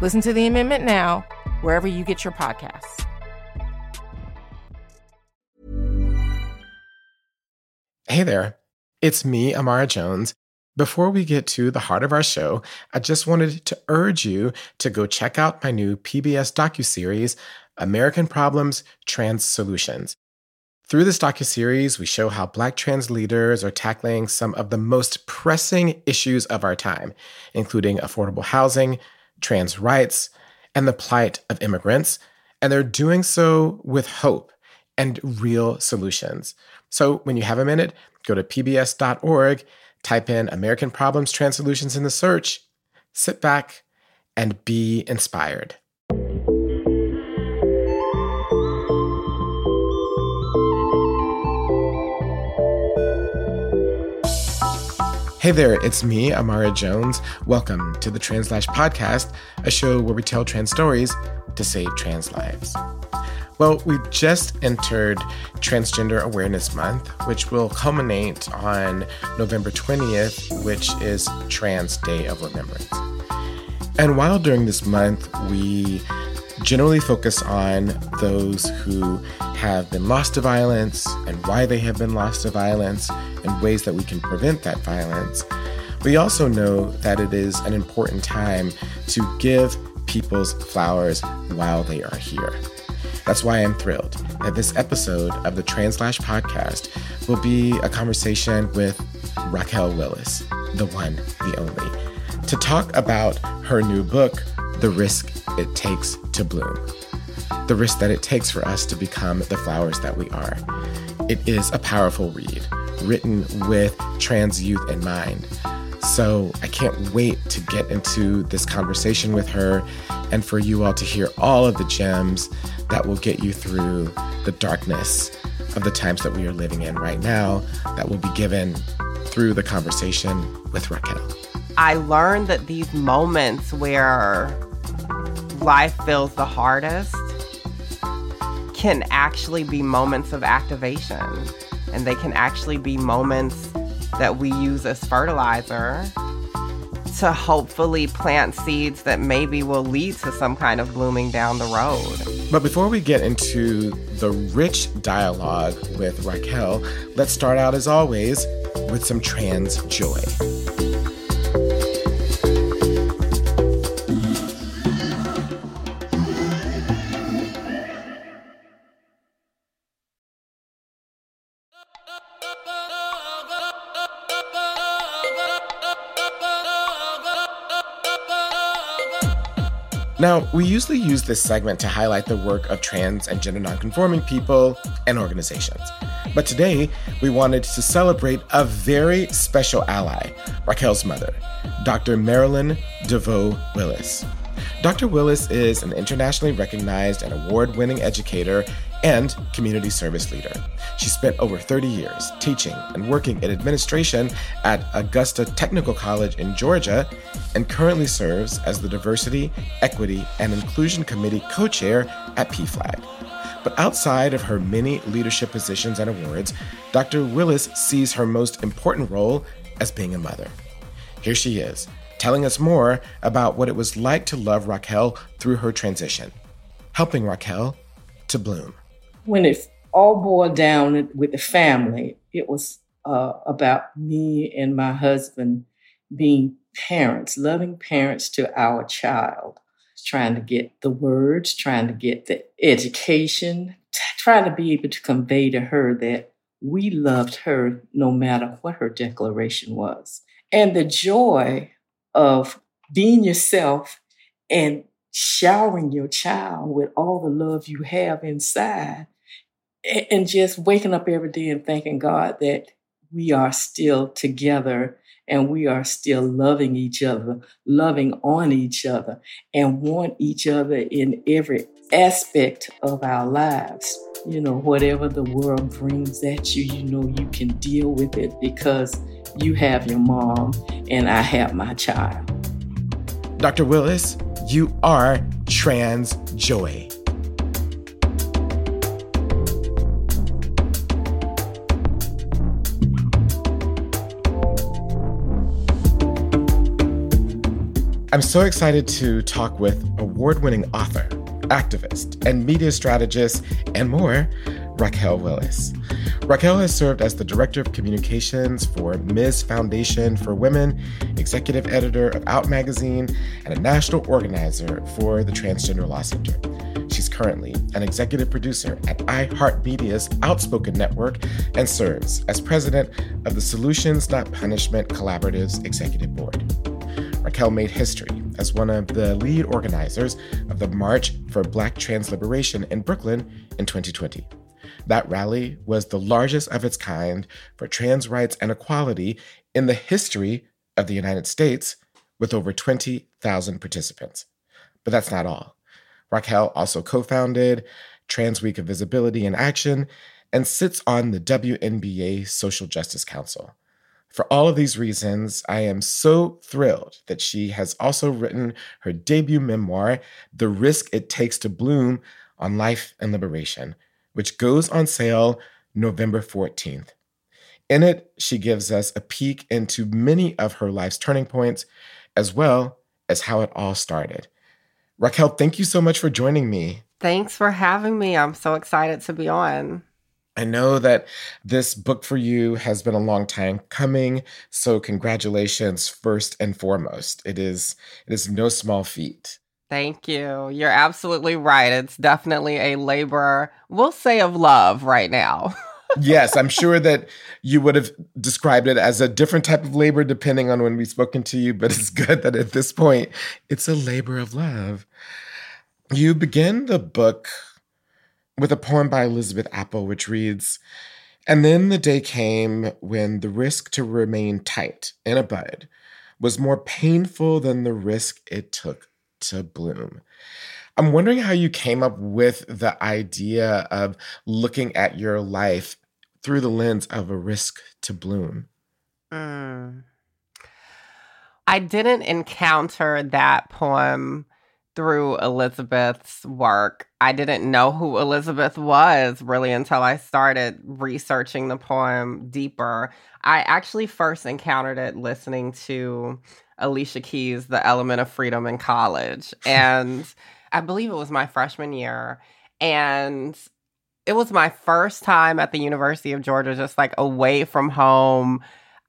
Listen to the amendment now, wherever you get your podcasts. Hey there, it's me, Imara Jones. Before we get to the heart of our show, I just wanted to urge you to go check out my new PBS docuseries, American Problems, Trans Solutions. Through this docuseries, we show how Black trans leaders are tackling some of the most pressing issues of our time, including affordable housing, trans rights, and the plight of immigrants. And they're doing so with hope and real solutions. So when you have a minute, go to pbs.org, type in American Problems Trans Solutions in the search, sit back, and be inspired. Hey there, it's me, Imara Jones. Welcome to the Translash Podcast, a show where we tell trans stories to save trans lives. Well, we've just entered Transgender Awareness Month, which will culminate on November 20th, which is Trans Day of Remembrance. And while during this month we generally focus on those who have been lost to violence and why they have been lost to violence and ways that we can prevent that violence. We also know that it is an important time to give people's flowers while they are here. That's why I'm thrilled that this episode of the Translash podcast will be a conversation with Raquel Willis, the one, the only, to talk about her new book, The Risk It Takes to Bloom the risk that it takes for us to become the flowers that we are. It is a powerful read, written with trans youth in mind. So I can't wait to get into this conversation with her and for you all to hear all of the gems that will get you through the darkness of the times that we are living in right now that will be given through the conversation with Raquel. I learned that these moments where life feels the hardest can actually be moments of activation and they can actually be moments that we use as fertilizer to hopefully plant seeds that maybe will lead to some kind of blooming down the road. But before we get into the rich dialogue with Raquel, let's start out as always with some trans joy. Now, we usually use this segment to highlight the work of trans and gender nonconforming people and organizations. But today, we wanted to celebrate a very special ally, Raquel's mother, Dr. Marilyn DeVoe Willis. Dr. Willis is an internationally recognized and award winning educator and community service leader. She spent over 30 years teaching and working in administration at Augusta Technical College in Georgia and currently serves as the Diversity, Equity, and Inclusion Committee co chair at PFLAG. But outside of her many leadership positions and awards, Dr. Willis sees her most important role as being a mother. Here she is, telling us more about what it was like to love Raquel through her transition, helping Raquel to bloom when it all boiled down with the family, it was uh, about me and my husband being parents, loving parents to our child, trying to get the words, trying to get the education, trying to be able to convey to her that we loved her no matter what her declaration was. And the joy of being yourself and showering your child with all the love you have inside and just waking up every day and thanking God that we are still together and we are still loving each other, loving on each other, and want each other in every aspect of our lives. You know, whatever the world brings at you, you know you can deal with it because you have your mom and I have my child. Dr. Willis, you are trans joy. I'm so excited to talk with award winning author, activist, and media strategist, and more, Raquel Willis. Raquel has served as the Director of Communications for Ms. Foundation for Women, Executive Editor of Out Magazine, and a National Organizer for the Transgender Law Center. She's currently an executive producer at iHeartMedia's Outspoken Network and serves as president of the Solutions Not Punishment Collaborative's Executive Board. Raquel made history as one of the lead organizers of the March for Black Trans Liberation in Brooklyn in 2020. That rally was the largest of its kind for trans rights and equality in the history of the United States, with over 20,000 participants. But that's not all. Raquel also co founded Trans Week of Visibility and Action and sits on the WNBA Social Justice Council. For all of these reasons, I am so thrilled that she has also written her debut memoir, The Risk It Takes to Bloom on Life and Liberation, which goes on sale November 14th. In it, she gives us a peek into many of her life's turning points, as well as how it all started. Raquel, thank you so much for joining me. Thanks for having me. I'm so excited to be on. I know that this book for you has been a long time coming, so congratulations first and foremost. It is it is no small feat. Thank you. You're absolutely right. It's definitely a labor, we'll say of love right now. yes, I'm sure that you would have described it as a different type of labor depending on when we've spoken to you, but it's good that at this point it's a labor of love. You begin the book with a poem by Elizabeth Appell, which reads And then the day came when the risk to remain tight in a bud was more painful than the risk it took to bloom. I'm wondering how you came up with the idea of looking at your life through the lens of a risk to bloom. Mm. I didn't encounter that poem through Elizabeth's work. I didn't know who Elizabeth was really until I started researching the poem deeper. I actually first encountered it listening to Alicia Keys' The Element of Freedom in college. And I believe it was my freshman year. And it was my first time at the University of Georgia, just like away from home.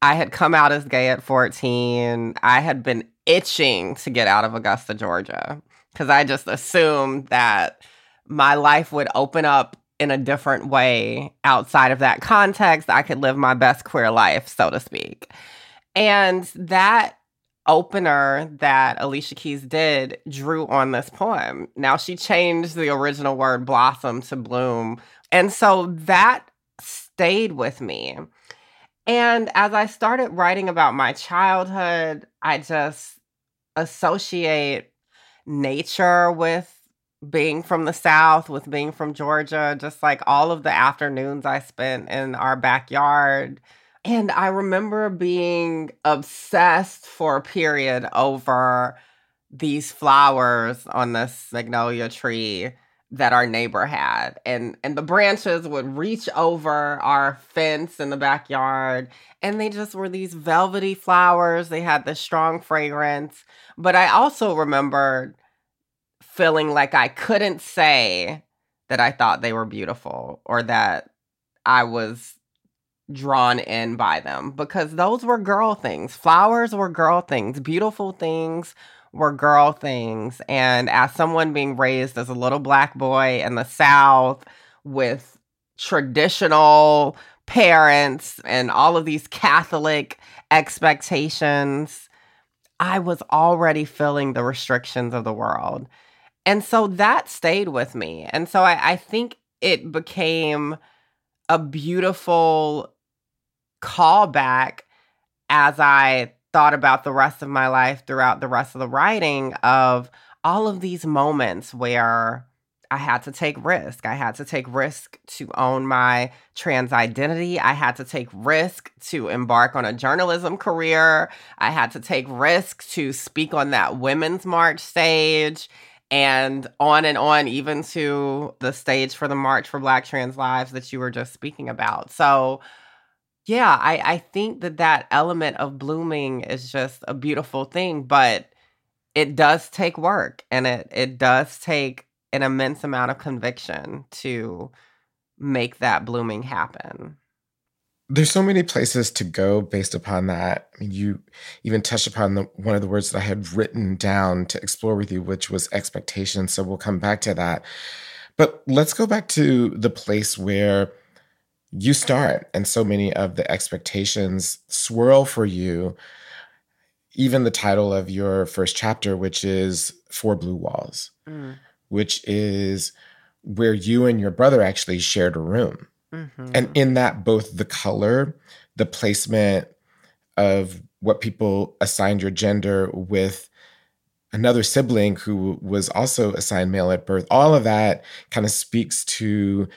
I had come out as gay at 14. I had been itching to get out of Augusta, Georgia because I just assumed that my life would open up in a different way outside of that context. I could live my best queer life, so to speak. And that opener that Alicia Keys did drew on this poem. Now she changed the original word blossom to bloom. And so that stayed with me. And as I started writing about my childhood, I just associate nature with being from the South, with being from Georgia, just like all of the afternoons I spent in our backyard. And I remember being obsessed for a period over these flowers on this magnolia tree that our neighbor had. And and the branches would reach over our fence in the backyard and they just were these velvety flowers. They had this strong fragrance. But i also remembered feeling like i couldn't say that i thought they were beautiful or that i was drawn in by them because those were girl things flowers were girl things beautiful things were girl things. And as someone being raised as a little black boy in the South with traditional parents and all of these Catholic expectations, I was already feeling the restrictions of the world. And so that stayed with me. And so I, I think it became a beautiful callback as I thought about the rest of my life throughout the rest of the writing of all of these moments where I had to take risk. I had to take risk to own my trans identity. I had to take risk to embark on a journalism career. I had to take risk to speak on that women's march stage and on and on, even to the stage for the March for Black Trans Lives that you were just speaking about. So, yeah, I, I think that that element of blooming is just a beautiful thing, but it does take work and it, it does take an immense amount of conviction to make that blooming happen. There's so many places to go based upon that. I mean, you even touched upon the, one of the words that I had written down to explore with you, which was expectation. So we'll come back to that. But let's go back to the place where you start, and so many of the expectations swirl for you. Even the title of your first chapter, which is Four Blue Walls. Mm which is where you and your brother actually shared a room. Mm-hmm. And in that, both the color, the placement of what people assigned your gender with another sibling who was also assigned male at birth, all of that kind of speaks to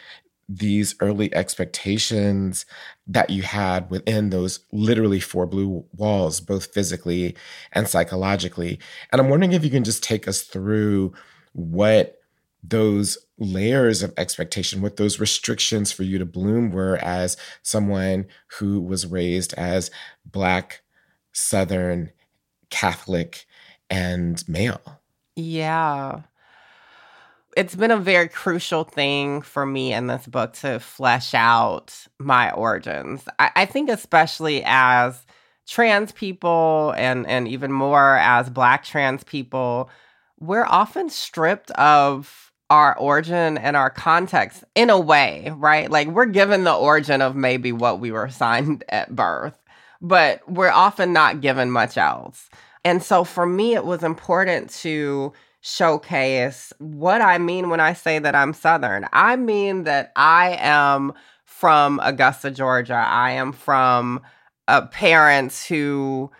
these early expectations that you had within those literally four blue walls, both physically and psychologically. And I'm wondering if you can just take us through what those layers of expectation, what those restrictions for you to bloom were as someone who was raised as Black, Southern, Catholic, and male. Yeah. It's been a very crucial thing for me in this book to flesh out my origins. I, I think, especially as trans people and, and even more as Black trans people, we're often stripped of our origin and our context in a way, right? Like we're given the origin of maybe what we were assigned at birth, but we're often not given much else. And so for me, it was important to showcase what I mean when I say that I'm Southern. I mean that I am from Augusta, Georgia. I am from uh, parents who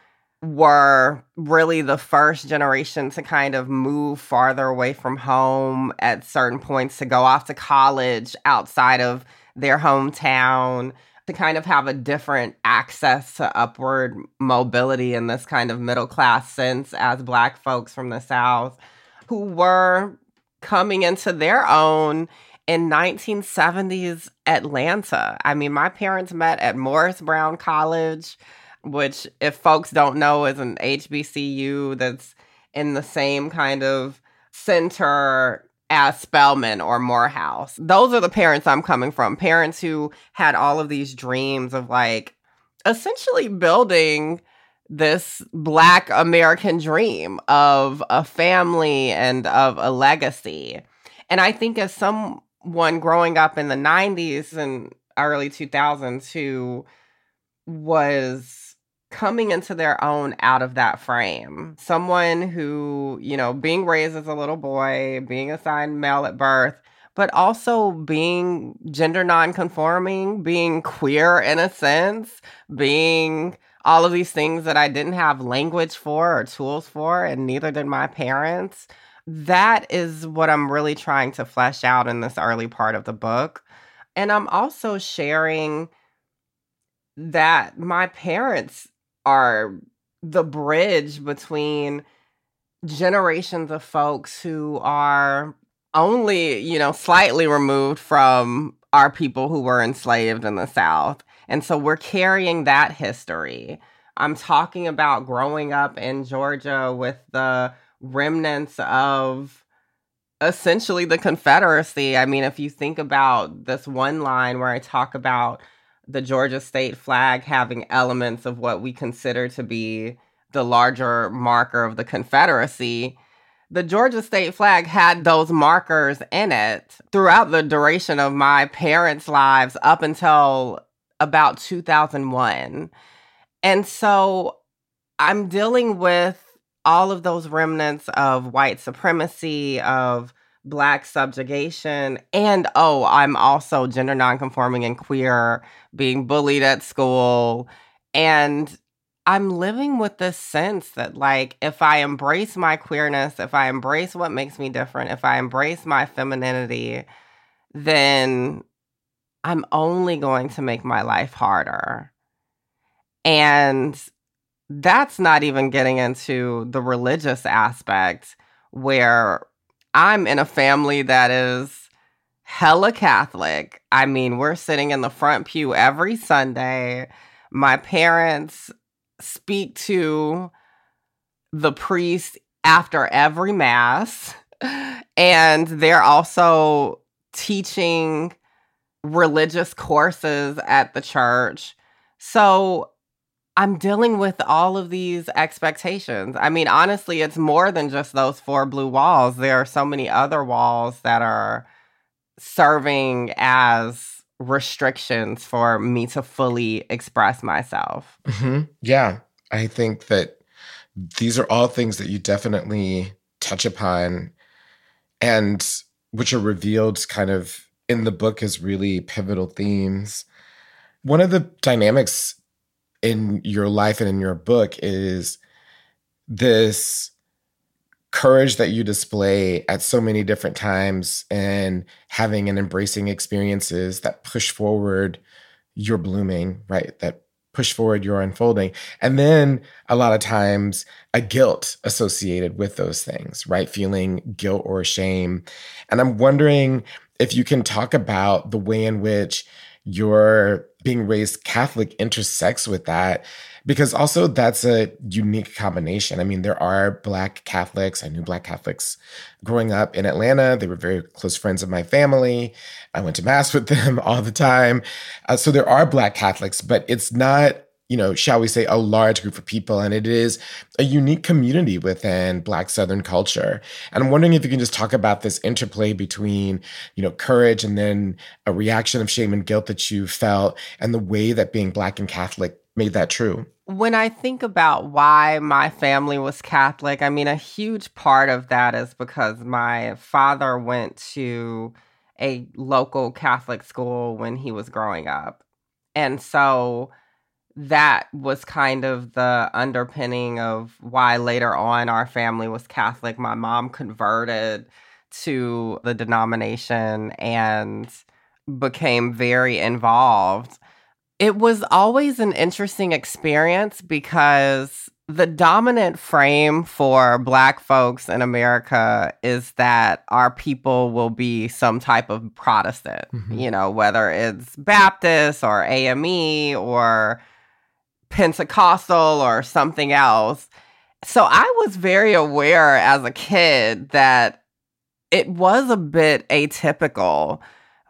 were really the first generation to kind of move farther away from home at certain points to go off to college outside of their hometown to kind of have a different access to upward mobility in this kind of middle class sense as black folks from the south who were coming into their own in 1970s Atlanta. I mean, my parents met at Morris Brown College which, if folks don't know, is an HBCU that's in the same kind of center as Spelman or Morehouse. Those are the parents I'm coming from. Parents who had all of these dreams of like essentially building this Black American dream of a family and of a legacy. And I think as someone growing up in the 90s and early 2000s who was coming into their own out of that frame. Someone who, you know, being raised as a little boy, being assigned male at birth, but also being gender nonconforming, being queer in a sense, being all of these things that I didn't have language for or tools for, and neither did my parents. That is what I'm really trying to flesh out in this early part of the book. And I'm also sharing that my parents are the bridge between generations of folks who are only, you know, slightly removed from our people who were enslaved in the South. And so we're carrying that history. I'm talking about growing up in Georgia with the remnants of essentially the Confederacy. I mean, if you think about this one line where I talk about the Georgia state flag having elements of what we consider to be the larger marker of the Confederacy, the Georgia state flag had those markers in it throughout the duration of my parents' lives up until about 2001. And so I'm dealing with all of those remnants of white supremacy, of black subjugation and oh i'm also gender nonconforming and queer being bullied at school and I'm living with this sense that, like, if I embrace my queerness, if I embrace what makes me different, if I embrace my femininity, then I'm only going to make my life harder. And that's not even getting into the religious aspect where I'm in a family that is hella Catholic. I mean, we're sitting in the front pew every Sunday. My parents speak to the priest after every mass, and they're also teaching religious courses at the church. So I'm dealing with all of these expectations. I mean, honestly, it's more than just those four blue walls. There are so many other walls that are serving as restrictions for me to fully express myself. Mm-hmm. Yeah. I think that these are all things that you definitely touch upon and which are revealed kind of in the book as really pivotal themes. One of the dynamics in your life and in your book is this courage that you display at so many different times and having and embracing experiences that push forward your blooming, right? That push forward your unfolding. And then a lot of times a guilt associated with those things, right? Feeling guilt or shame. And I'm wondering if you can talk about the way in which your being raised Catholic intersects with that because also that's a unique combination. I mean, there are Black Catholics. I knew Black Catholics growing up in Atlanta. They were very close friends of my family. I went to Mass with them all the time. Uh, so there are Black Catholics, but it's not you know, shall we say, a large group of people. And it is a unique community within Black Southern culture. And I'm wondering if you can just talk about this interplay between, you know, courage and then a reaction of shame and guilt that you felt and the way that being Black and Catholic made that true when I think about why my family was Catholic, I mean, a huge part of that is because my father went to a local Catholic school when he was growing up. And so that was kind of the underpinning of why later on our family was Catholic. My mom converted to the denomination and became very involved it was always an interesting experience because the dominant frame for Black folks in America is that our people will be some type of Protestant, mm-hmm. you know, whether it's Baptist or AME or Pentecostal or something else. So I was very aware as a kid that it was a bit atypical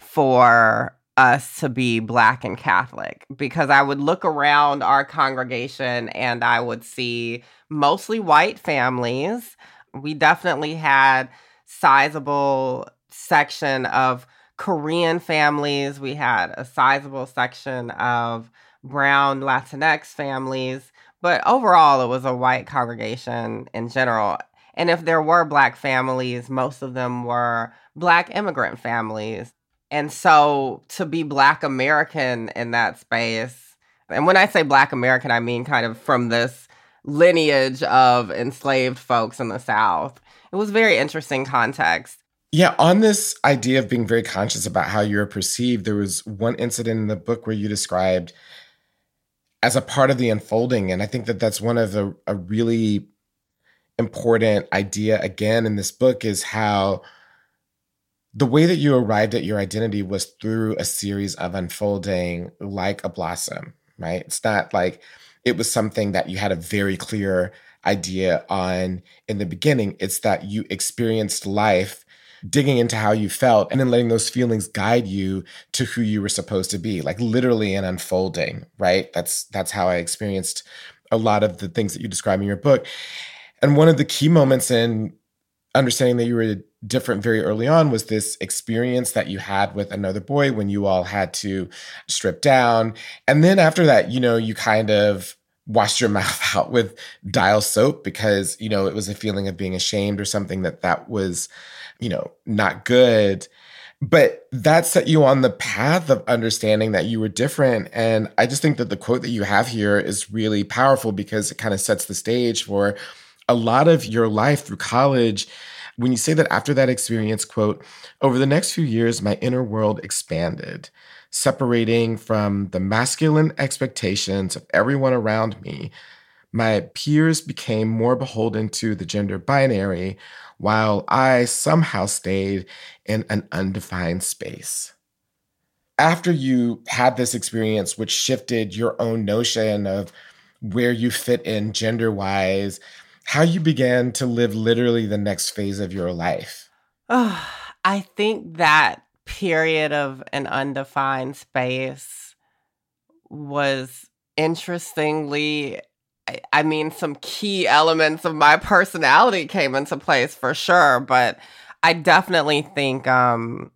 for us to be black and Catholic because I would look around our congregation and I would see mostly white families. We definitely had sizable section of Korean families. We had a sizable section of brown Latinx families, but overall it was a white congregation in general. And if there were black families, most of them were black immigrant families and so to be Black American in that space, and when I say Black American, I mean kind of from this lineage of enslaved folks in the South. It was very interesting context. Yeah, on this idea of being very conscious about how you're perceived, there was one incident in the book where you described as a part of the unfolding. And I think that that's one of the, a really important idea, again, in this book is how the way that you arrived at your identity was through a series of unfolding like a blossom, right? It's not like it was something that you had a very clear idea on in the beginning. It's that you experienced life digging into how you felt and then letting those feelings guide you to who you were supposed to be like literally an unfolding right that's that's how i experienced a lot of the things that you describe in your book and one of the key moments in understanding that you were different very early on was this experience that you had with another boy when you all had to strip down. And then after that, you know, you kind of washed your mouth out with dial soap because, you know, it was a feeling of being ashamed or something that that was, you know, not good. but that set you on the path of understanding that you were different. And I just think that the quote that you have here is really powerful because it kind of sets the stage for a lot of your life through college. When you say that after that experience, quote, over the next few years, my inner world expanded, separating from the masculine expectations of everyone around me. My peers became more beholden to the gender binary, while I somehow stayed in an undefined space. After you had this experience, which shifted your own notion of where you fit in gender wise, how you began to live literally the next phase of your life? Oh, I think that period of an undefined space was interestingly I mean, some key elements of my personality came into place for sure, but I definitely think um,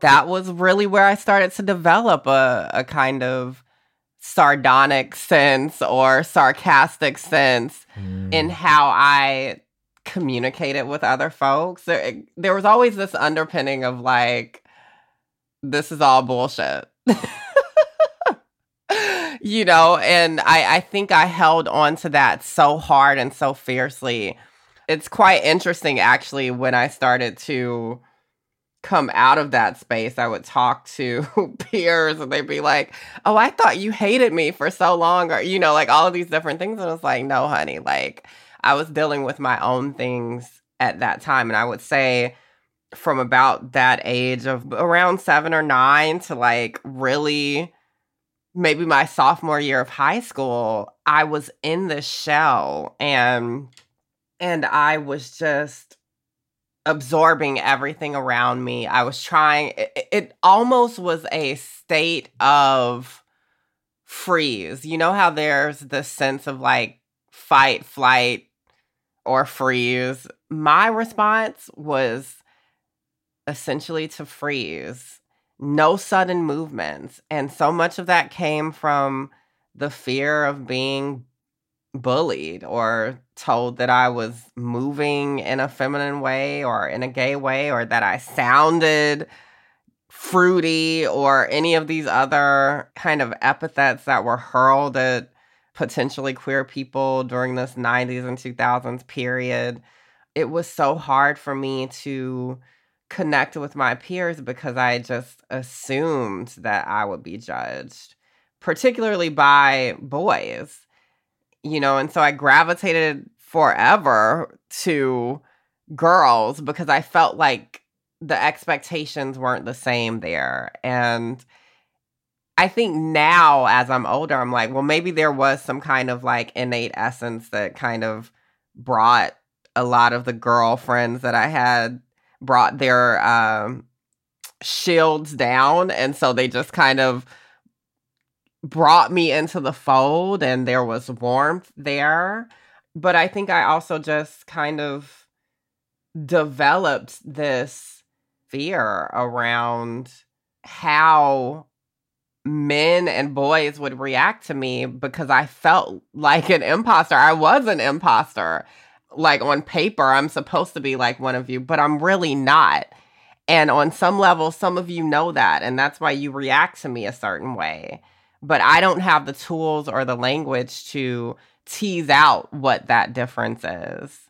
that was really where I started to develop a, a kind of sardonic sense or sarcastic sense mm. in how I communicated with other folks. There, there was always this underpinning of like, this is all bullshit. you know, and I, I think I held on to that so hard and so fiercely. It's quite interesting, actually, when I started to come out of that space, I would talk to peers and they'd be like, Oh, I thought you hated me for so long, or, you know, like all of these different things. And I was like, No, honey, like I was dealing with my own things at that time. And I would say, from about that age of around seven or nine to like really maybe my sophomore year of high school, I was in the shell and and I was just absorbing everything around me. I was trying it, it almost was a state of freeze. You know how there's the sense of like fight, flight, or freeze. My response was essentially to freeze no sudden movements. And so much of that came from the fear of being bullied or told that I was moving in a feminine way or in a gay way or that I sounded fruity or any of these other kind of epithets that were hurled at potentially queer people during this 90s and 2000s period. It was so hard for me to connect with my peers because I just assumed that I would be judged, particularly by boys, you know, and so I gravitated forever to girls because I felt like the expectations weren't the same there. And I think now, as I'm older, I'm like, well, maybe there was some kind of like innate essence that kind of brought a lot of the girlfriends that I had brought their um, shields down. And so they just kind of brought me into the fold and there was warmth there. But I think I also just kind of developed this fear around how men and boys would react to me because I felt like an imposter. I was an imposter like on paper, I'm supposed to be like one of you, but I'm really not. And on some level, some of you know that. And that's why you react to me a certain way. But I don't have the tools or the language to tease out what that difference is.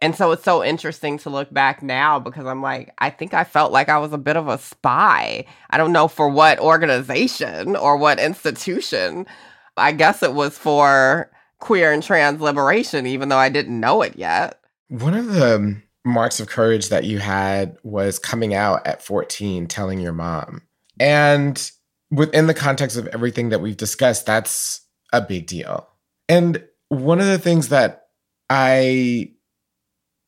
And so it's so interesting to look back now because I'm like, I think I felt like I was a bit of a spy. I don't know for what organization or what institution. I guess it was for queer and trans liberation, even though I didn't know it yet. One of the um, marks of courage that you had was coming out at 14, telling your mom. And within the context of everything that we've discussed, that's a big deal. And one of the things that I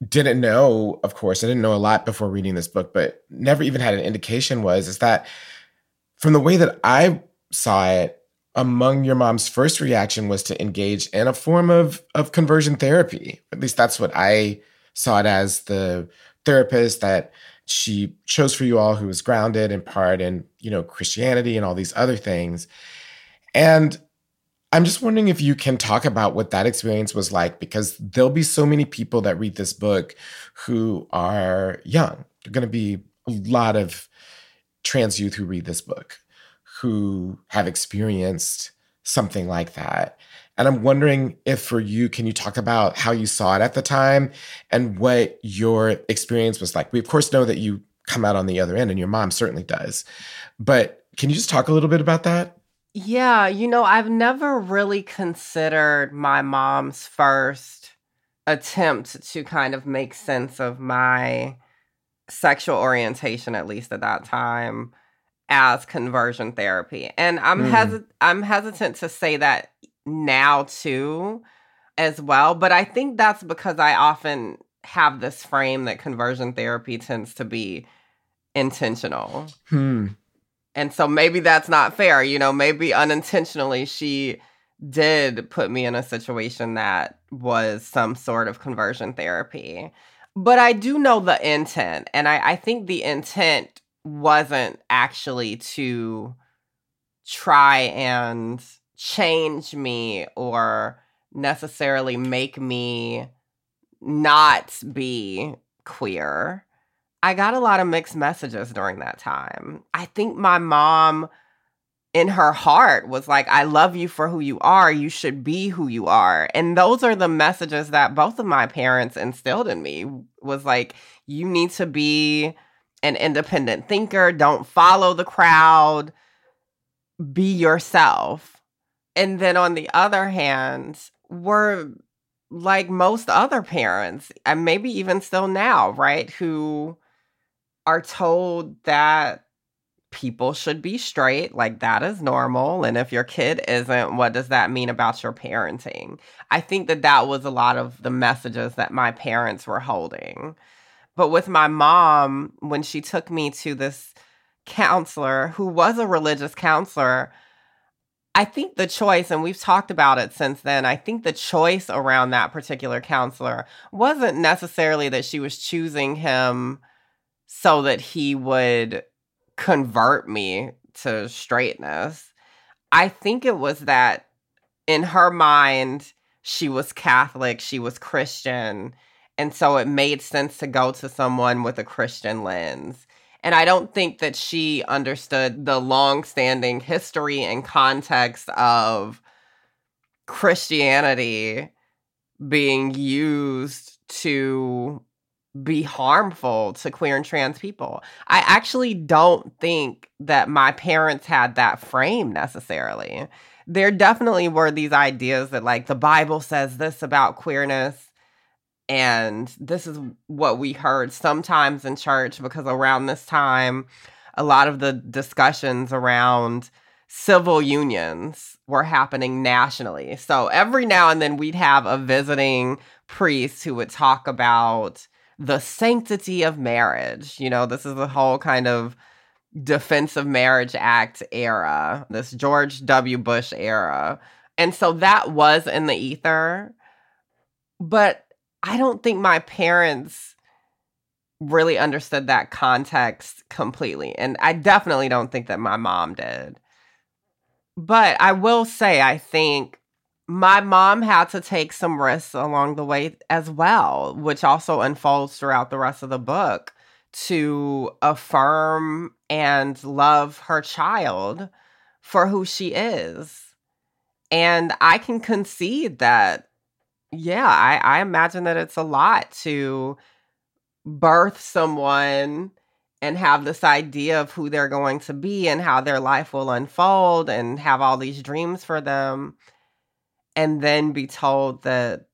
didn't know, of course, I didn't know a lot before reading this book, but never even had an indication was is that from the way that I saw it, among your mom's first reaction was to engage in a form of of conversion therapy. At least that's what I saw it as the therapist that she chose for you all who was grounded in part in, you know, Christianity and all these other things. And I'm just wondering if you can talk about what that experience was like because there'll be so many people that read this book who are young. There're going to be a lot of trans youth who read this book who have experienced something like that. And I'm wondering if for you, can you talk about how you saw it at the time and what your experience was like? We, of course, know that you come out on the other end, and your mom certainly does. But can you just talk a little bit about that? Yeah, you know, I've never really considered my mom's first attempt to kind of make sense of my sexual orientation, at least at that time, as conversion therapy. And I'm mm. hesi- I'm hesitant to say that now too as well, but I think that's because I often have this frame that conversion therapy tends to be intentional. Hmm. And so maybe that's not fair, you know, maybe unintentionally she did put me in a situation that was some sort of conversion therapy. But I do know the intent. And I, I think the intent wasn't actually to try and change me or necessarily make me not be queer. I got a lot of mixed messages during that time. I think my mom in her heart was like, I love you for who you are. You should be who you are. And those are the messages that both of my parents instilled in me was like, you need to be an independent thinker. Don't follow the crowd. Be yourself. And then on the other hand, we're like most other parents, and maybe even still now, right? Who are told that people should be straight, like that is normal. And if your kid isn't, what does that mean about your parenting? I think that that was a lot of the messages that my parents were holding. But with my mom, when she took me to this counselor who was a religious counselor, I think the choice, and we've talked about it since then, I think the choice around that particular counselor wasn't necessarily that she was choosing him so that he would convert me to straightness. I think it was that in her mind, she was Catholic, she was Christian. And so it made sense to go to someone with a Christian lens. And I don't think that she understood the long standing history and context of Christianity being used to be harmful to queer and trans people. I actually don't think that my parents had that frame necessarily. There definitely were these ideas that, like, the Bible says this about queerness, and this is what we heard sometimes in church because around this time, a lot of the discussions around civil unions were happening nationally. So every now and then we'd have a visiting priest who would talk about the sanctity of marriage. You know, this is the whole kind of Defense of Marriage Act era, this George W. Bush era. And so that was in the ether. But I don't think my parents really understood that context completely. And I definitely don't think that my mom did. But I will say, I think my mom had to take some risks along the way as well, which also unfolds throughout the rest of the book to affirm and love her child for who she is. And I can concede that, yeah, I, I imagine that it's a lot to birth someone and have this idea of who they're going to be and how their life will unfold and have all these dreams for them and then be told that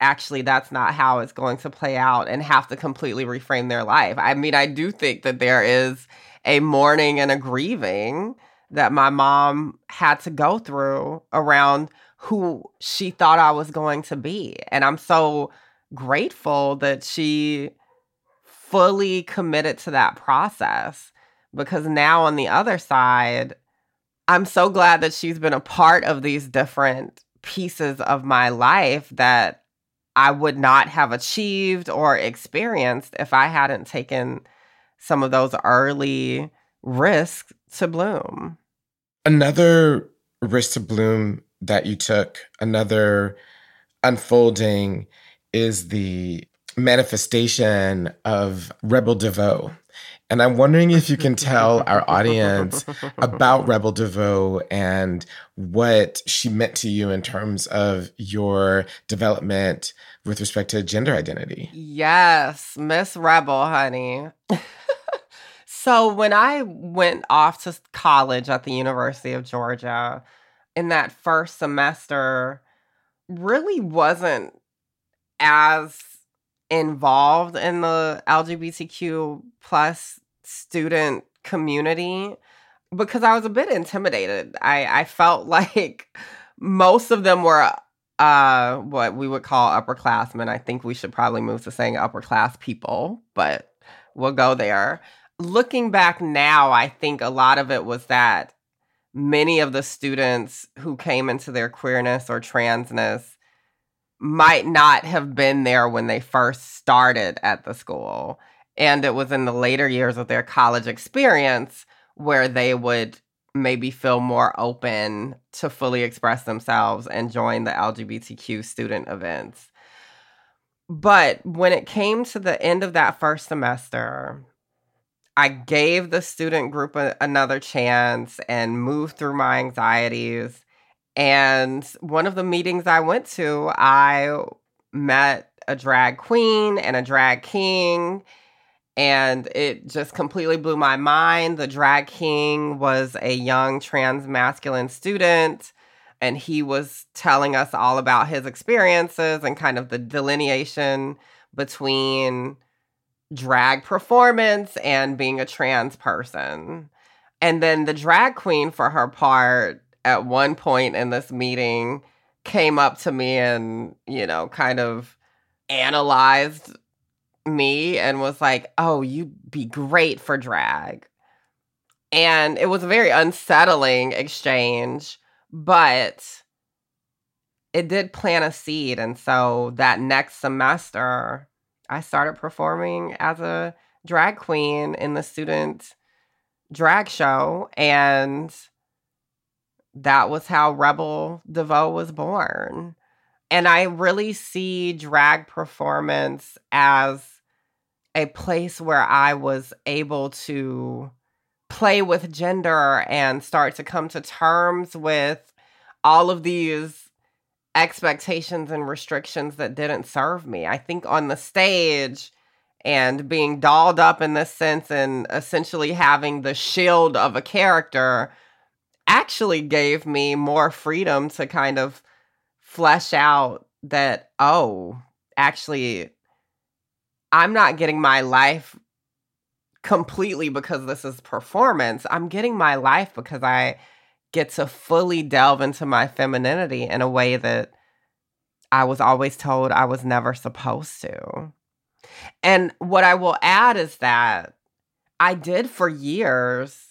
actually that's not how it's going to play out and have to completely reframe their life. I mean, I do think that there is a mourning and a grieving that my mom had to go through around who she thought I was going to be. And I'm so grateful that she fully committed to that process because now on the other side, I'm so glad that she's been a part of these different pieces of my life that I would not have achieved or experienced if I hadn't taken some of those early risks to bloom. Another risk to bloom that you took, another unfolding is the manifestation of Rebel DeVoe. And I'm wondering if you can tell our audience about Rebel DeVoe and what she meant to you in terms of your development with respect to gender identity. Yes, Miss Rebel, honey. so when I went off to college at the University of Georgia, in that first semester, really wasn't as involved in the LGBTQ plus student community because I was a bit intimidated. I, I felt like most of them were uh what we would call upperclassmen. I think we should probably move to saying upper class people, but we'll go there. Looking back now, I think a lot of it was that many of the students who came into their queerness or transness might not have been there when they first started at the school. And it was in the later years of their college experience where they would maybe feel more open to fully express themselves and join the LGBTQ student events. But when it came to the end of that first semester, I gave the student group a, another chance and moved through my anxieties and one of the meetings I went to, I met a drag queen and a drag king. And it just completely blew my mind. The drag king was a young trans masculine student, and he was telling us all about his experiences and kind of the delineation between drag performance and being a trans person. And then the drag queen, for her part, at one point in this meeting came up to me and, you know, kind of analyzed me and was like, "Oh, you'd be great for drag." And it was a very unsettling exchange, but it did plant a seed. And so that next semester, I started performing as a drag queen in the student drag show. And that was how Rebel DeVoe was born. And I really see drag performance as a place where I was able to play with gender and start to come to terms with all of these expectations and restrictions that didn't serve me. I think on the stage and being dolled up in this sense and essentially having the shield of a character actually gave me more freedom to kind of flesh out that, oh, actually, I'm not getting my life completely because this is performance. I'm getting my life because I get to fully delve into my femininity in a way that I was always told I was never supposed to. And what I will add is that I did for years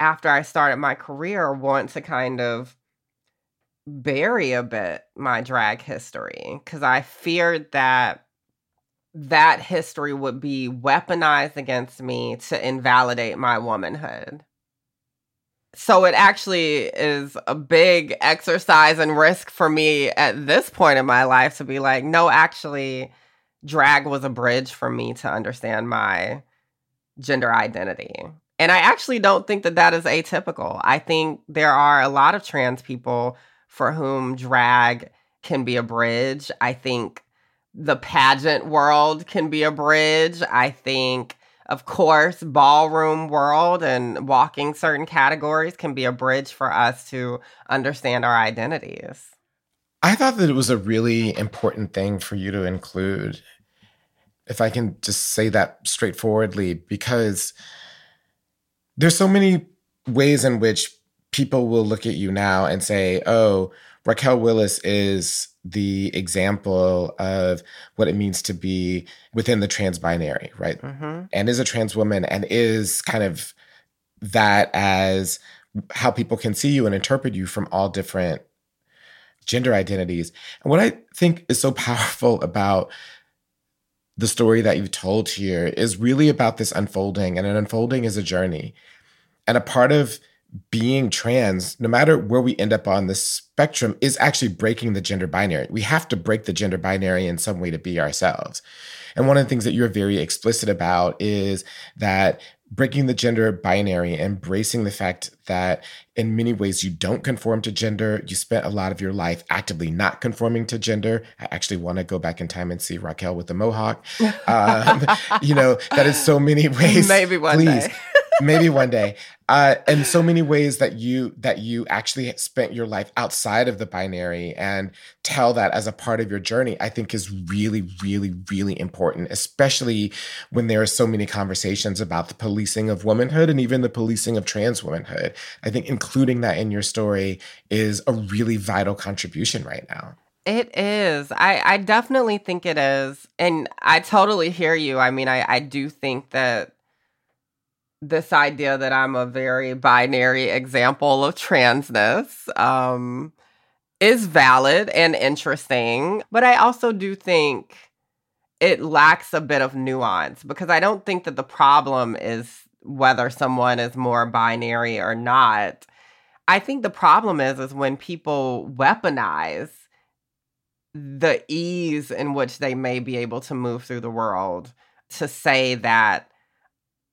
after I started my career, want to kind of bury a bit my drag history because I feared that that history would be weaponized against me to invalidate my womanhood. So it actually is a big exercise and risk for me at this point in my life to be like, no, actually, drag was a bridge for me to understand my gender identity. And I actually don't think that that is atypical. I think there are a lot of trans people for whom drag can be a bridge. I think the pageant world can be a bridge. I think, of course, ballroom world and walking certain categories can be a bridge for us to understand our identities. I thought that it was a really important thing for you to include, if I can just say that straightforwardly, because there's so many ways in which people will look at you now and say, oh, Raquel Willis is the example of what it means to be within the trans binary, right? Mm-hmm. And is a trans woman and is kind of that as how people can see you and interpret you from all different gender identities. And what I think is so powerful about the story that you've told here is really about this unfolding, and an unfolding is a journey. And a part of being trans, no matter where we end up on the spectrum, is actually breaking the gender binary. We have to break the gender binary in some way to be ourselves. And one of the things that you're very explicit about is that breaking the gender binary, embracing the fact that in many ways you don't conform to gender. You spent a lot of your life actively not conforming to gender. I actually want to go back in time and see Raquel with the mohawk. Um, you know, that is so many ways. Maybe one please, day. Maybe one day uh, and so many ways that you that you actually spent your life outside of the binary and tell that as a part of your journey i think is really really really important especially when there are so many conversations about the policing of womanhood and even the policing of trans womanhood i think including that in your story is a really vital contribution right now it is. I, I definitely think it is. And I totally hear you. I mean, I, I do think that this idea that I'm a very binary example of transness um, is valid and interesting. But I also do think it lacks a bit of nuance because I don't think that the problem is whether someone is more binary or not. I think the problem is is when people weaponize the ease in which they may be able to move through the world to say that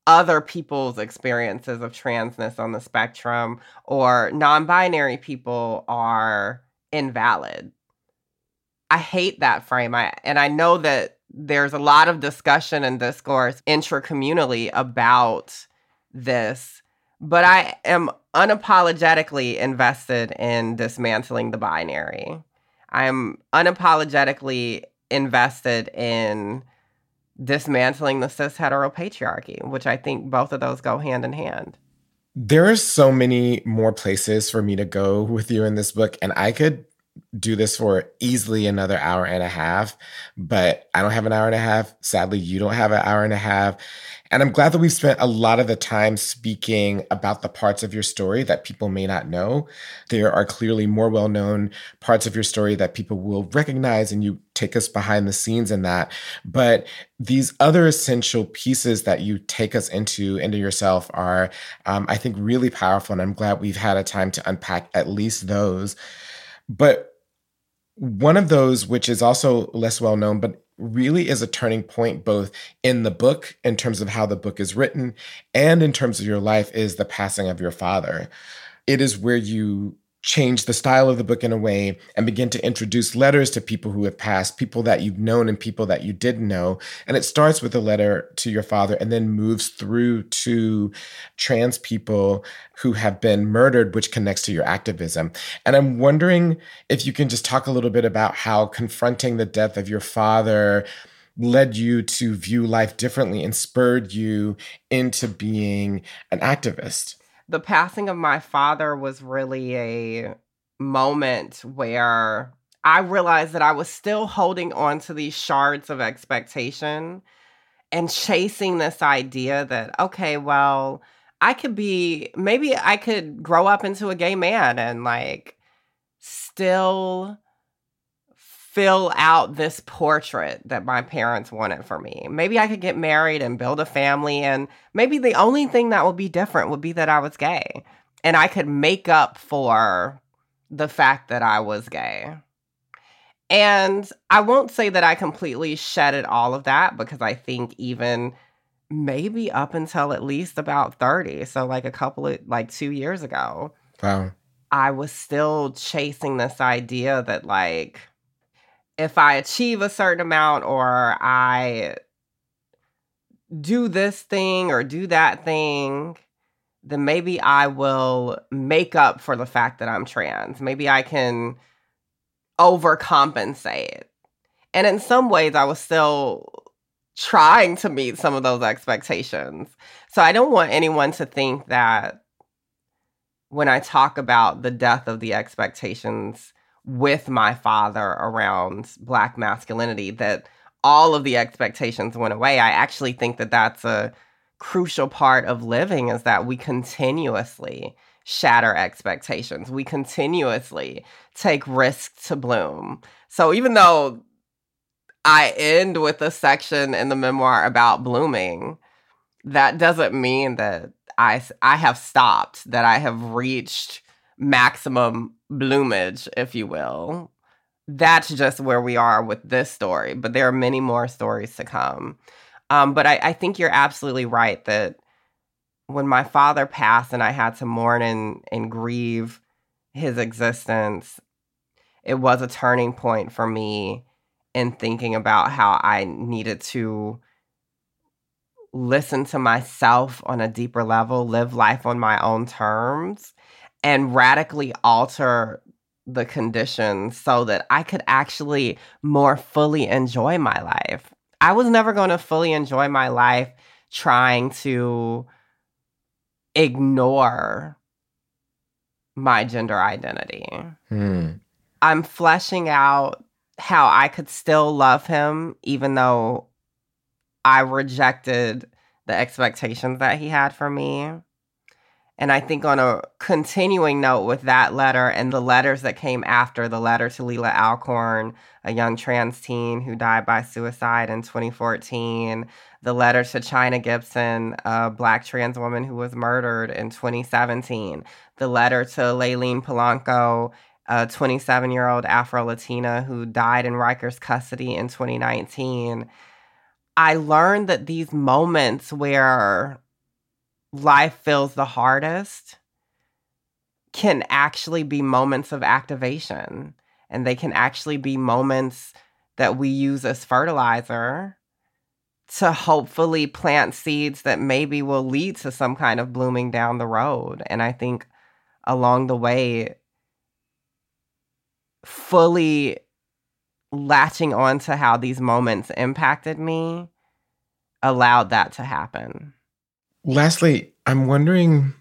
other people's experiences of transness on the spectrum or non binary people are invalid. I hate that frame. I, and I know that there's a lot of discussion and discourse intracommunally about this, but I am unapologetically invested in dismantling the binary. I'm unapologetically invested in dismantling the cis heteropatriarchy, which I think both of those go hand in hand. There are so many more places for me to go with you in this book, and I could do this for easily another hour and a half, but I don't have an hour and a half. Sadly, you don't have an hour and a half. And I'm glad that we've spent a lot of the time speaking about the parts of your story that people may not know. There are clearly more well known parts of your story that people will recognize, and you take us behind the scenes in that. But these other essential pieces that you take us into, into yourself, are, um, I think, really powerful. And I'm glad we've had a time to unpack at least those. But one of those, which is also less well known, but really is a turning point both in the book in terms of how the book is written and in terms of your life is the passing of your father. It is where you change the style of the book in a way and begin to introduce letters to people who have passed, people that you've known and people that you didn't know. And it starts with a letter to your father and then moves through to trans people who have been murdered, which connects to your activism. And I'm wondering if you can just talk a little bit about how confronting the death of your father led you to view life differently and spurred you into being an activist the passing of my father was really a moment where I realized that I was still holding on to these shards of expectation and chasing this idea that, okay, well, I could be, maybe I could grow up into a gay man and like still fill out this portrait that my parents wanted for me. Maybe I could get married and build a family, and maybe the only thing that would be different would be that I was gay. And I could make up for the fact that I was gay. And I won't say that I completely shedded all of that because I think even maybe up until at least about 30, so like a couple of like 2 years ago. Wow. I was still chasing this idea that like if I achieve a certain amount or I do this thing or do that thing, then maybe I will make up for the fact that I'm trans. Maybe I can overcompensate. And in some ways, I was still trying to meet some of those expectations. So I don't want anyone to think that when I talk about the death of the expectations, with my father around black masculinity that all of the expectations went away. I actually think that that's a crucial part of living is that we continuously shatter expectations. We continuously take risks to bloom. So even though I end with a section in the memoir about blooming, that doesn't mean that I I have stopped, that I have reached maximum bloomage, if you will. That's just where we are with this story, but there are many more stories to come. Um, but I, I think you're absolutely right that when my father passed and I had to mourn and, and grieve his existence, it was a turning point for me in thinking about how I needed to listen to myself on a deeper level, live life on my own terms, and radically alter the conditions so that I could actually more fully enjoy my life. I was never going to fully enjoy my life trying to ignore my gender identity. Hmm. I'm fleshing out how I could still love him, even though I rejected the expectations that he had for me. And I think on a continuing note with that letter and the letters that came after the letter to Leelah Alcorn, a young trans teen who died by suicide in 2014, the letter to Chyna Gibson, a black trans woman who was murdered in 2017, the letter to Layleen Polanco, a 27 year old Afro Latina who died in Rikers custody in 2019. I learned that these moments where life feels the hardest can actually be moments of activation. And they can actually be moments that we use as fertilizer to hopefully plant seeds that maybe will lead to some kind of blooming down the road. And I think along the way, fully latching on to how these moments impacted me allowed that to happen. Lastly, I'm wondering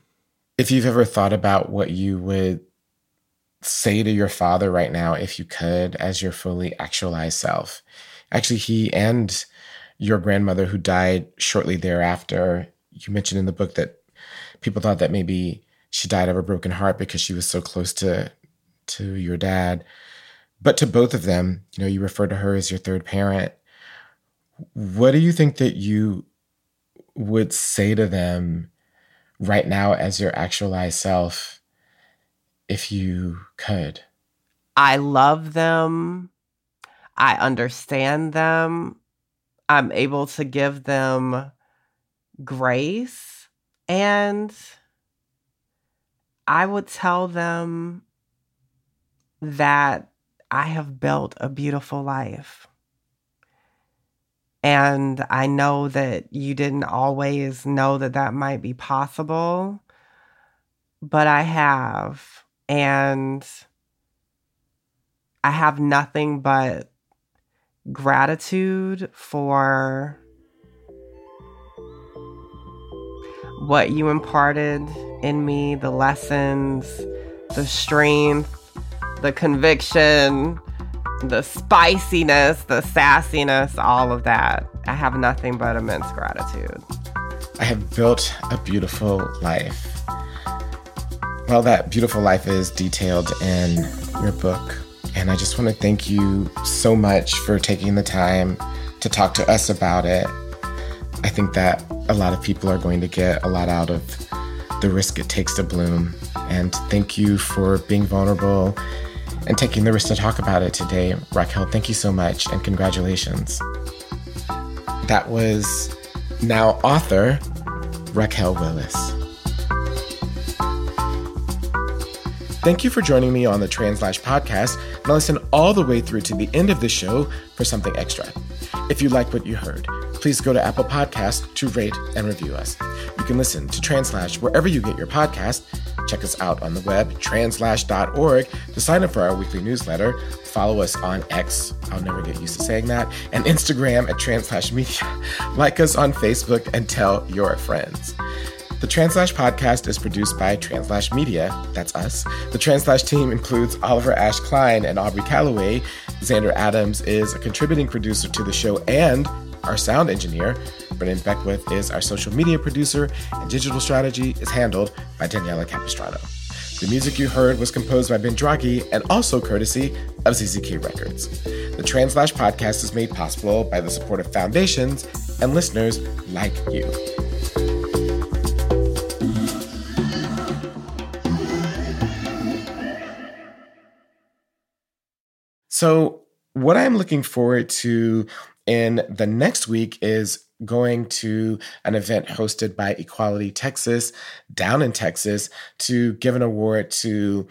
if you've ever thought about what you would say to your father right now, if you could, as your fully actualized self. Actually, he and your grandmother, who died shortly thereafter, you mentioned in the book that people thought that maybe she died of a broken heart because she was so close to to your dad. But to both of them, you know, you refer to her as your third parent. What do you think that you would say to them right now as your actualized self if you could? I love them. I understand them. I'm able to give them grace. And I would tell them that I have built a beautiful life. And I know that you didn't always know that that might be possible, but I have. And I have nothing but gratitude for what you imparted in me, the lessons, the strength, the conviction, the spiciness, the sassiness, all of that. I have nothing but immense gratitude. I have built a beautiful life. Well, that beautiful life is detailed in your book. And I just want to thank you so much for taking the time to talk to us about it. I think that a lot of people are going to get a lot out of the risk it takes to bloom. And thank you for being vulnerable and taking the risk to talk about it today. Raquel, thank you so much and congratulations. That was now author Raquel Willis. Thank you for joining me on the Translash podcast. Now listen all the way through to the end of the show for something extra. If you like what you heard, please go to Apple Podcast to rate and review us. You can listen to Translash wherever you get your podcast. Check us out on the web, translash.org, to sign up for our weekly newsletter. Follow us on X, I'll never get used to saying that, and Instagram at Translash Media. Like us on Facebook and tell your friends. The Translash podcast is produced by Translash Media. That's us. The Translash team includes Oliver Ash Kleine and Aubrey Calaway. Xander Adams is a contributing producer to the show and our sound engineer. Brennen Beckwith is our social media producer, and digital strategy is handled by Daniela Capistrano. The music you heard was composed by Ben Draghi and also courtesy of ZZK Records. The Translash podcast is made possible by the support of foundations and listeners like you. So, what I'm looking forward to in the next week is going to an event hosted by Equality Texas down in Texas to give an award to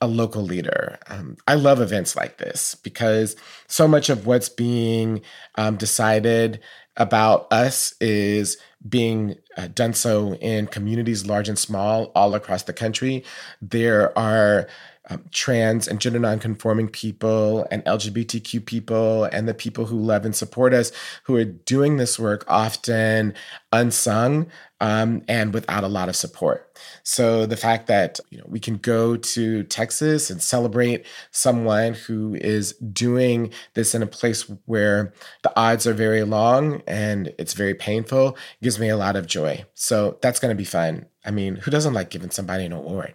a local leader. Um, I love events like this because so much of what's being um, decided about us is being uh, done so in communities large and small all across the country. There are um, trans and gender nonconforming people and LGBTQ people and the people who love and support us who are doing this work often unsung um, and without a lot of support. So the fact that you know we can go to Texas and celebrate someone who is doing this in a place where the odds are very long and it's very painful gives me a lot of joy. So that's going to be fun. I mean, who doesn't like giving somebody an award?